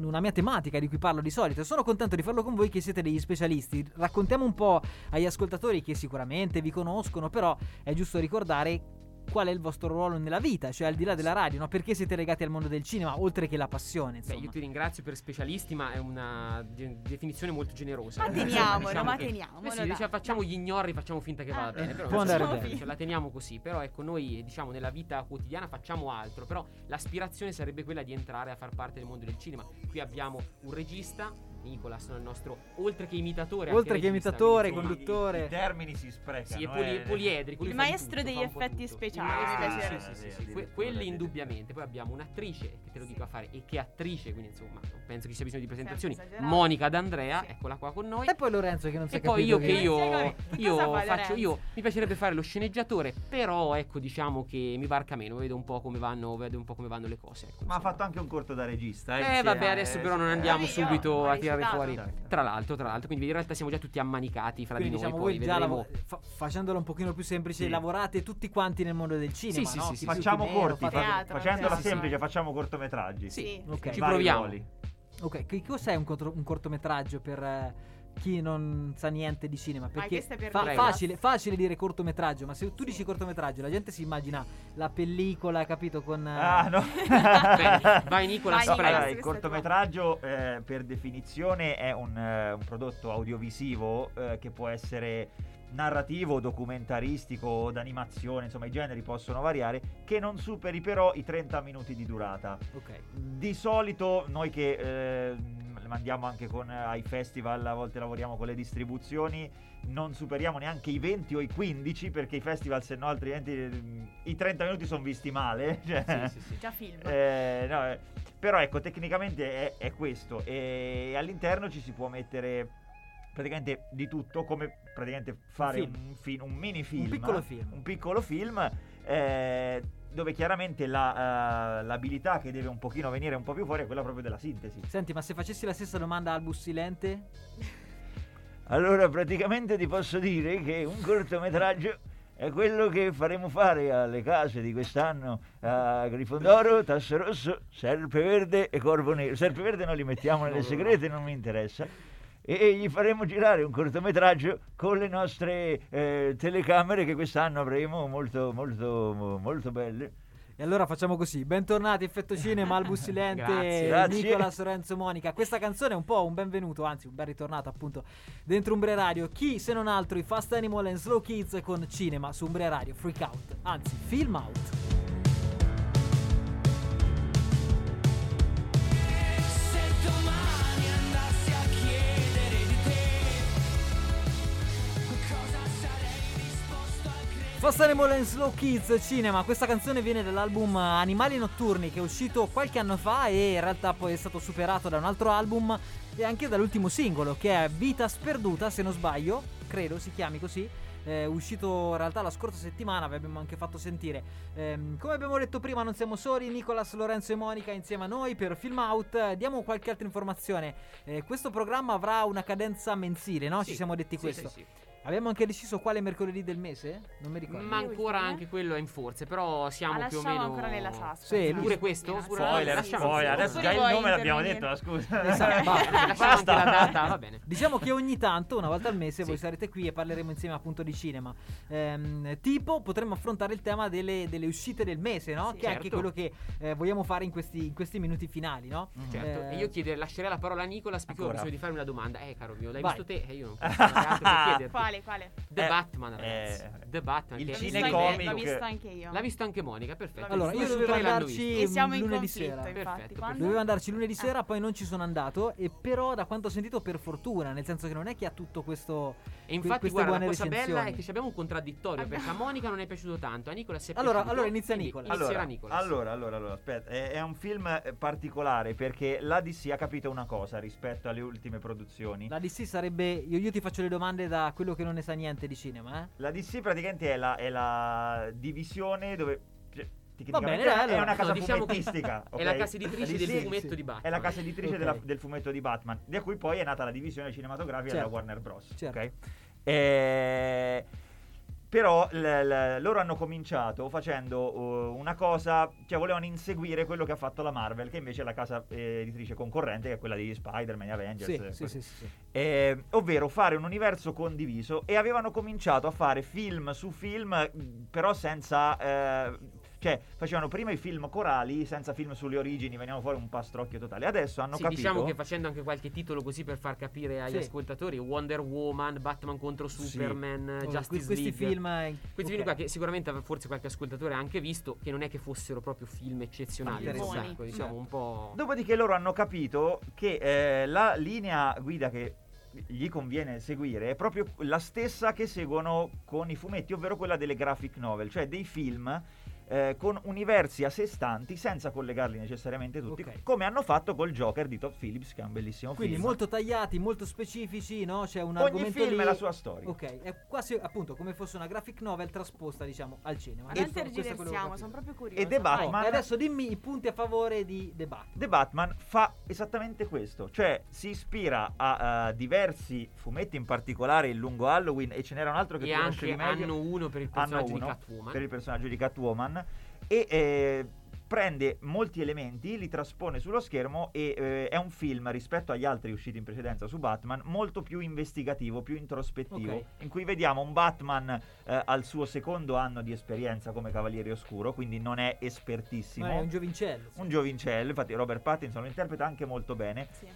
una mia tematica di cui parlo di solito. Sono contento di farlo con voi che siete degli specialisti. Raccontiamo un po' agli ascoltatori che sicuramente vi conoscono, però è giusto ricordare qual è il vostro ruolo nella vita, cioè al di là della radio, no? Perché siete legati al mondo del cinema, oltre che la passione, Beh, io ti ringrazio per specialisti, ma è una de- definizione molto generosa. Ma Insomma, teniamolo, diciamo ma che- teniamolo, Eh sì, diciamo, facciamo gli ignori, facciamo finta che vada Ah, bene. Però può andare bene. ce la teniamo così. Però ecco, noi diciamo nella vita quotidiana facciamo altro. Però l'aspirazione sarebbe quella di entrare a far parte del mondo del cinema. Qui abbiamo un regista. Nicolas, il nostro oltre che imitatore, Oltre che imitatore, conduttore. I termini si sprecano. Sì, è poli- eh. poliedrico. Il maestro tutto, degli effetti speciali, piacerebbe. sì, sì, sì, Sì, sì. addirittura, Que- quelli indubbiamente. Poi abbiamo un'attrice che te lo dico a fare e che attrice, quindi insomma, non penso che ci sia bisogno di presentazioni. Monica D'Andrea, Sì. eccola qua con noi. E poi Lorenzo che non si E è poi capito io che io, Cosa io fai, faccio io mi piacerebbe fare lo sceneggiatore, però ecco diciamo che mi varca meno, vedo un po' come vanno, vedo un po' come vanno le cose. ecco, Ma ha fatto anche un corto da regista. Eh insieme, vabbè, adesso però non eh, andiamo io subito a tirare recitato. fuori. Dai, dai. Tra l'altro, tra l'altro, quindi in realtà siamo già tutti ammanicati fra Quindi di noi, diciamo poi voi già fa- facendolo un pochino più semplice, Sì. lavorate tutti quanti nel mondo del cinema, sì, no? sì, sì, Facciamo corti, Teatro, facendola sì, sì. semplice, facciamo cortometraggi. Sì. Ok. Ci proviamo. Ok, che cos'è un cortometraggio per eh, chi non sa niente di cinema? Perché questo è per fa- facile, facile dire cortometraggio, ma se tu dici cortometraggio la gente si immagina la pellicola, capito? Con... eh, Ah, no. Bene, vai Nicola, Vai. Nicola. Allora, il cortometraggio eh, per definizione è un, eh, un prodotto audiovisivo eh, che può essere narrativo, documentaristico d'animazione, insomma i generi possono variare, che non superi però i 30 minuti di durata. Ok. Di solito noi che eh, mandiamo anche con, eh, ai festival, a volte lavoriamo con le distribuzioni, non superiamo neanche i 20 o i 15 perché i festival se no altrimenti mm, i 30 minuti sono visti male. cioè, Sì, sì, sì. Già film. eh, no, eh, però ecco, tecnicamente è, è questo e all'interno ci si può mettere praticamente di tutto, come praticamente fare film. un, film, un mini film. piccolo film. Un piccolo film eh, dove chiaramente la, eh, l'abilità che deve un pochino venire un po' più fuori è quella proprio della sintesi. Senti, ma se facessi la stessa domanda al bus silente? Allora praticamente ti posso dire che un cortometraggio è quello che faremo fare alle case di quest'anno a Grifondoro, Tasso Rosso, Serpeverde e Corvo Nero. Serpeverde non li mettiamo nelle segrete, non mi interessa. E gli faremo girare un cortometraggio con le nostre eh, telecamere che quest'anno avremo molto molto molto belle. E allora facciamo così, bentornati Effetto Cinema al bus silente. Nicolas Lorenzo Monica. Questa canzone è un po' un benvenuto, anzi un ben ritornato appunto dentro Umbria Radio. Chi se non altro i Fast Animal and Slow Kids con cinema su Umbria Radio, Freak Out, anzi Film Out. And Slow Kids Cinema, questa canzone viene dall'album Animali Notturni che è uscito qualche anno fa e in realtà poi è stato superato da un altro album e anche dall'ultimo singolo che è Vita Sperduta se non sbaglio, credo si chiami così. È uscito in realtà la scorsa settimana, vi abbiamo anche fatto sentire. Ehm, come abbiamo detto prima, non siamo soli, Nicolas, Lorenzo e Monica insieme a noi per Film Out. Eh, Diamo qualche altra informazione. Eh, questo programma avrà una cadenza mensile, no? Ci Sì, siamo detti sì, questo. sì, sì. Abbiamo anche deciso quale mercoledì del mese? Non mi ricordo. Ma ancora anche quello è in forze, però siamo Ma più o lasciamo meno. ancora nella suspense. Sì, Pure questo? Spoiler, lasciamo- spoiler. Adesso già il nome l'abbiamo detto, la scusa. Esatto, basta. Lasciamo anche la data, va bene. Diciamo che ogni tanto, una volta al mese, Sì. voi sarete qui e parleremo insieme appunto di cinema. Ehm, tipo, potremmo affrontare il tema delle, delle uscite del mese, no? Sì. che è anche Certo. quello che eh, vogliamo fare in questi, in questi minuti finali, no? Certo, Eh, e io chiederei, lascerei la parola a Nicola perché ho bisogno di farmi una domanda. Eh, caro mio, l'hai Vai. visto te? E io non posso fare altro che chiederti. Quale, quale? The Eh, Batman, ragazzi. eh, The Batman. il L'ho è visto cinecomic anche- io. L'ha visto anche Monica, perfetto. Allora, io dovevo andarci visto. Siamo in lunedì sera. infatti. Perfetto, Quando? Dovevo andarci lunedì Ah. sera, poi non ci sono andato. E però, da quanto ho sentito, per fortuna, nel senso che non è che ha tutto questo. E infatti, guarda, la cosa bella è che ci abbiamo un contraddittorio perché a Monica non è piaciuto tanto, a Nicola si è Allora- piaciuto. allora inizia quindi Nicola. Allora, allora, allora, allora, aspetta, è, è un film eh, particolare perché la DC ha capito una cosa rispetto alle ultime produzioni. La DC sarebbe. Io, io ti faccio le domande da quello che non ne sa niente di cinema, eh? La DC praticamente è la, è la divisione dove... cioè, Va bene, è allora. una casa diciamo che fumettistica. È la casa editrice La del fumetto di Batman. È la casa editrice Ok. della- del fumetto di Batman, da cui poi è nata la divisione cinematografica Certo. della Warner Bros. Certo. ok? Eh, però l- l- loro hanno cominciato facendo uh, una cosa, cioè volevano inseguire quello che ha fatto la Marvel, che invece è la casa eh, editrice concorrente, che è quella di Spider-Man, Avengers. Sì, eh, sì, sì, sì, sì. Eh, ovvero fare un universo condiviso e avevano cominciato a fare film su film, però senza... cioè, facevano prima i film corali, senza film sulle origini, venivano fuori un pastrocchio totale. Adesso hanno Sì, capito... diciamo che facendo anche qualche titolo così per far capire agli Sì. ascoltatori Wonder Woman, Batman contro Sì. Superman, Oh, Justice que- questi League. film. eh, Questi ok. film qua che sicuramente forse qualche ascoltatore ha anche visto, che non è che fossero proprio film eccezionali, ecco, diciamo un po'... Dopodiché loro hanno capito che eh, la linea guida che gli conviene seguire è proprio la stessa che seguono con i fumetti, ovvero quella delle graphic novel, cioè dei film eh, con universi a sé stanti senza collegarli necessariamente tutti, Ok. come hanno fatto col Joker di Todd Phillips, che è un bellissimo Quindi film. molto tagliati, molto specifici, no? C'è un Ogni argomento film lì. è la sua storia. Ok, è quasi appunto come fosse una graphic novel trasposta, diciamo, al cinema. Non tergiversiamo, sono proprio curiosa. E The vai. Batman- E adesso dimmi i punti a favore di The Batman. The Batman fa esattamente questo, cioè si ispira a, eh, diversi fumetti, in particolare il lungo Halloween, e ce n'era un altro che E tu conoscevi anche meglio. hanno uno per il personaggio di Catwoman. per il personaggio di Catwoman e eh, prende molti elementi, li traspone sullo schermo e eh, è un film rispetto agli altri usciti in precedenza su Batman molto più investigativo, più introspettivo, Ok. in cui vediamo un Batman eh, al suo secondo anno di esperienza come Cavaliere Oscuro, quindi non è espertissimo. Ma è un giovincello. un giovincello, infatti Robert Pattinson lo interpreta anche molto bene. Sì.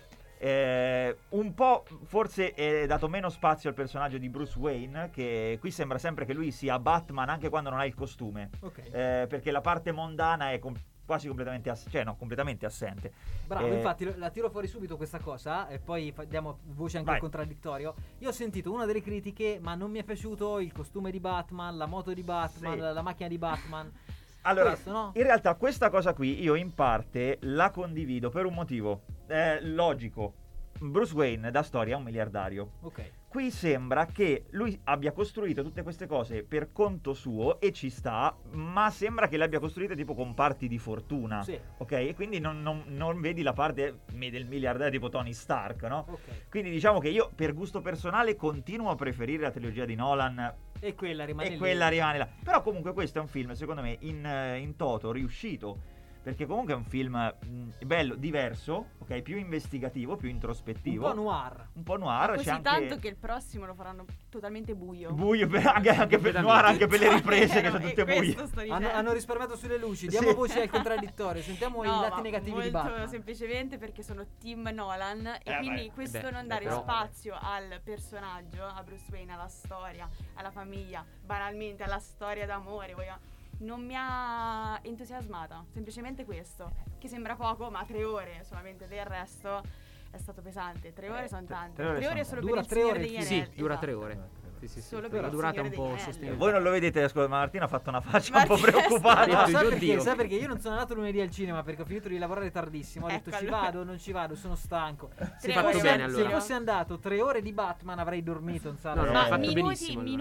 Eh, un po' forse è dato meno spazio al personaggio di Bruce Wayne, che qui sembra sempre che lui sia Batman anche quando non ha il costume, Ok. eh, perché la parte mondana è com- quasi completamente, ass- cioè no, completamente assente. Bravo, Eh, infatti la tiro fuori subito questa cosa e poi fa- diamo voce anche Vai. al contraddittorio. Io ho sentito una delle critiche, ma non mi è piaciuto il costume di Batman, la moto di Batman, Sì. la, la macchina di Batman. Allora, Questo, no? in realtà questa cosa qui io in parte la condivido per un motivo eh, logico. Bruce Wayne da storia è un miliardario. Ok. Qui sembra che lui abbia costruito tutte queste cose per conto suo e ci sta, ma sembra che le abbia costruite tipo con parti di fortuna. Sì. Ok? E quindi non, non- non vedi la parte del miliardario tipo Tony Stark, no? Ok. Quindi diciamo che io per gusto personale continuo a preferire la trilogia di Nolan E quella rimane e lì. quella rimane là. Però comunque questo è un film secondo me in, eh, in toto riuscito. Perché comunque è un film mh, bello, diverso, ok? Più investigativo, più un introspettivo. po' noir. Un po' noir. Così c'è anche... tanto che il prossimo lo faranno totalmente buio. Buio per- anche, anche per noir, anche per le riprese che sono tutte buie. Hanno, hanno risparmiato sulle luci. Diamo Sì. voce al contraddittorio. Sentiamo i No, lati ma negativi molto di Batman. semplicemente perché sono team Nolan e Eh, quindi beh, questo beh, non dare però- spazio al personaggio, a Bruce Wayne, alla storia, alla famiglia, banalmente alla storia d'amore, voglio- non mi ha entusiasmata, semplicemente questo, che sembra poco, ma tre ore solamente del resto è stato pesante. Tre ore Eh, sono tante. tre ore Tre sono ore solo tante. Dura per tre ore degli Sì, Anelli. dura esatto. tre ore. Sì, sì, sì. Solo per La durata un po' sostenibile. Voi non lo vedete, scusa, ma Martina ha fatto una faccia un po' Martina- preoccupata. No, "Dio perché? Dio". sai perché? Io non sono andato lunedì al cinema perché ho finito di lavorare tardissimo. Ho detto Ecco, ci allora. vado, non ci vado, sono stanco. Fatto ore. bene Se allora. fossi andato tre ore di Batman avrei dormito in sala. No, no, Ma fatto minuti, benissimo allora.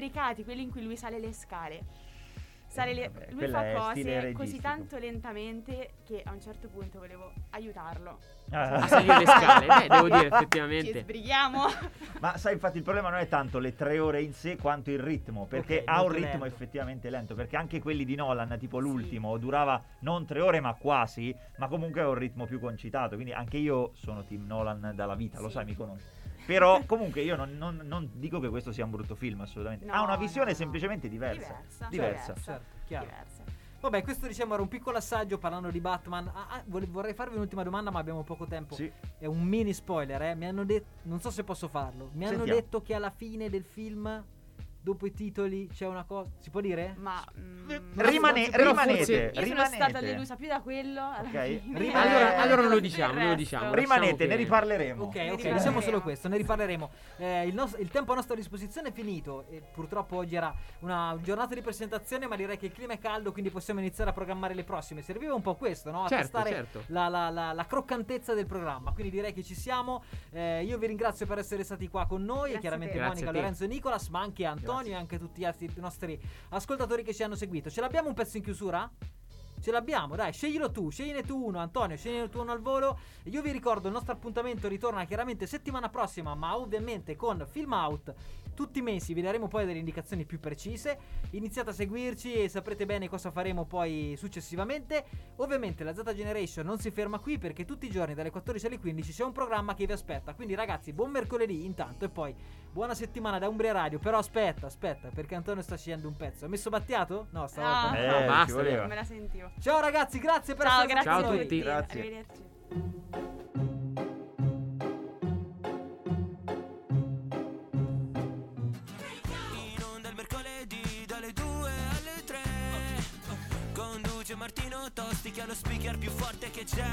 Sprecati, quelli in cui lui sale le scale. Sale le- vabbè, lui quella fa cose così tanto lentamente che a un certo punto volevo aiutarlo. Ah. A salire le scale, beh, devo dire Ci effettivamente. sbrighiamo. Ma sai, infatti, il problema non è tanto le tre ore in sé quanto il ritmo. Perché Ok, ha un ritmo lento. effettivamente lento. Perché anche quelli di Nolan, tipo l'ultimo, durava non tre ore, ma quasi. Ma comunque ha un ritmo più concitato. Quindi anche io sono team Nolan dalla vita, lo Sì. sai, mi conosci. Però comunque io non, non- non dico che questo sia un brutto film, assolutamente. ha No, una visione no. semplicemente diversa. Diversa. Diversa. Certo, chiaro. Diversa. Vabbè, questo diciamo era un piccolo assaggio parlando di Batman. Ah, ah, vorrei farvi un'ultima domanda, ma abbiamo poco tempo. Sì. È un mini spoiler, eh. Mi hanno detto. Non so se posso farlo. Mi hanno Sentiamo. detto che alla fine del film, dopo i titoli, c'è una cosa. Si può dire? Ma mm, Rimane- Però rimanete, forse- io sono rimanete. stata delusa più da quello. alla Ok. fine. Rimane- Allora, allora non lo diciamo, non lo diciamo. Rimanete, Lasciamo ne che- riparleremo. Ok, Ne ok, riparleremo. diciamo solo questo, ne riparleremo. Eh, il, nos- il tempo a nostra disposizione è finito e purtroppo oggi era una giornata di presentazione, ma direi che il clima è caldo, quindi possiamo iniziare a programmare le prossime. Serviva un po' questo, no? A Certo, testare certo. La, la- la- la croccantezza del programma. Quindi direi che ci siamo. Eh, io vi ringrazio per essere stati qua con noi, Grazie e chiaramente te. Monica. Lorenzo e Nicolas, ma anche Antonio Grazie. e anche tutti gli altri nostri ascoltatori che ci hanno seguito. Ce l'abbiamo un pezzo in chiusura? Ce l'abbiamo, dai, sceglilo tu, scegliene tu uno, Antonio, scegliene tu uno al volo. Io vi ricordo, il nostro appuntamento ritorna chiaramente settimana prossima, ma ovviamente con Film Out. Tutti i mesi vi daremo poi delle indicazioni più precise. Iniziate a seguirci e saprete bene cosa faremo poi successivamente. Ovviamente la Z Generation non si ferma qui perché tutti i giorni dalle 14 alle 15 c'è un programma che vi aspetta. Quindi ragazzi, buon mercoledì intanto e poi buona settimana da Umbria Radio. Però aspetta, aspetta, perché Antonio sta scegliendo un pezzo. Ha messo Battiato? No, stavolta No. no. Eh, No, ci basta. Me la sentivo. Ciao ragazzi, grazie per Ciao, essere grazie stati Ciao a tutti. Grazie. Arrivederci. In onda il mercoledì dalle 2 alle 3 Conduce Martino Tosti che ha lo speaker più forte che c'è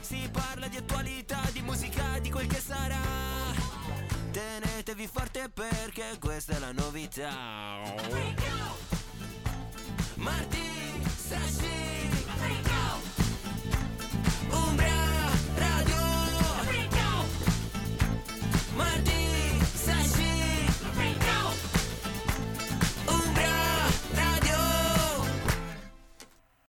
Si parla di attualità, di musica, di quel che sarà Tenetevi forte perché questa è la novità. Martì, Sashi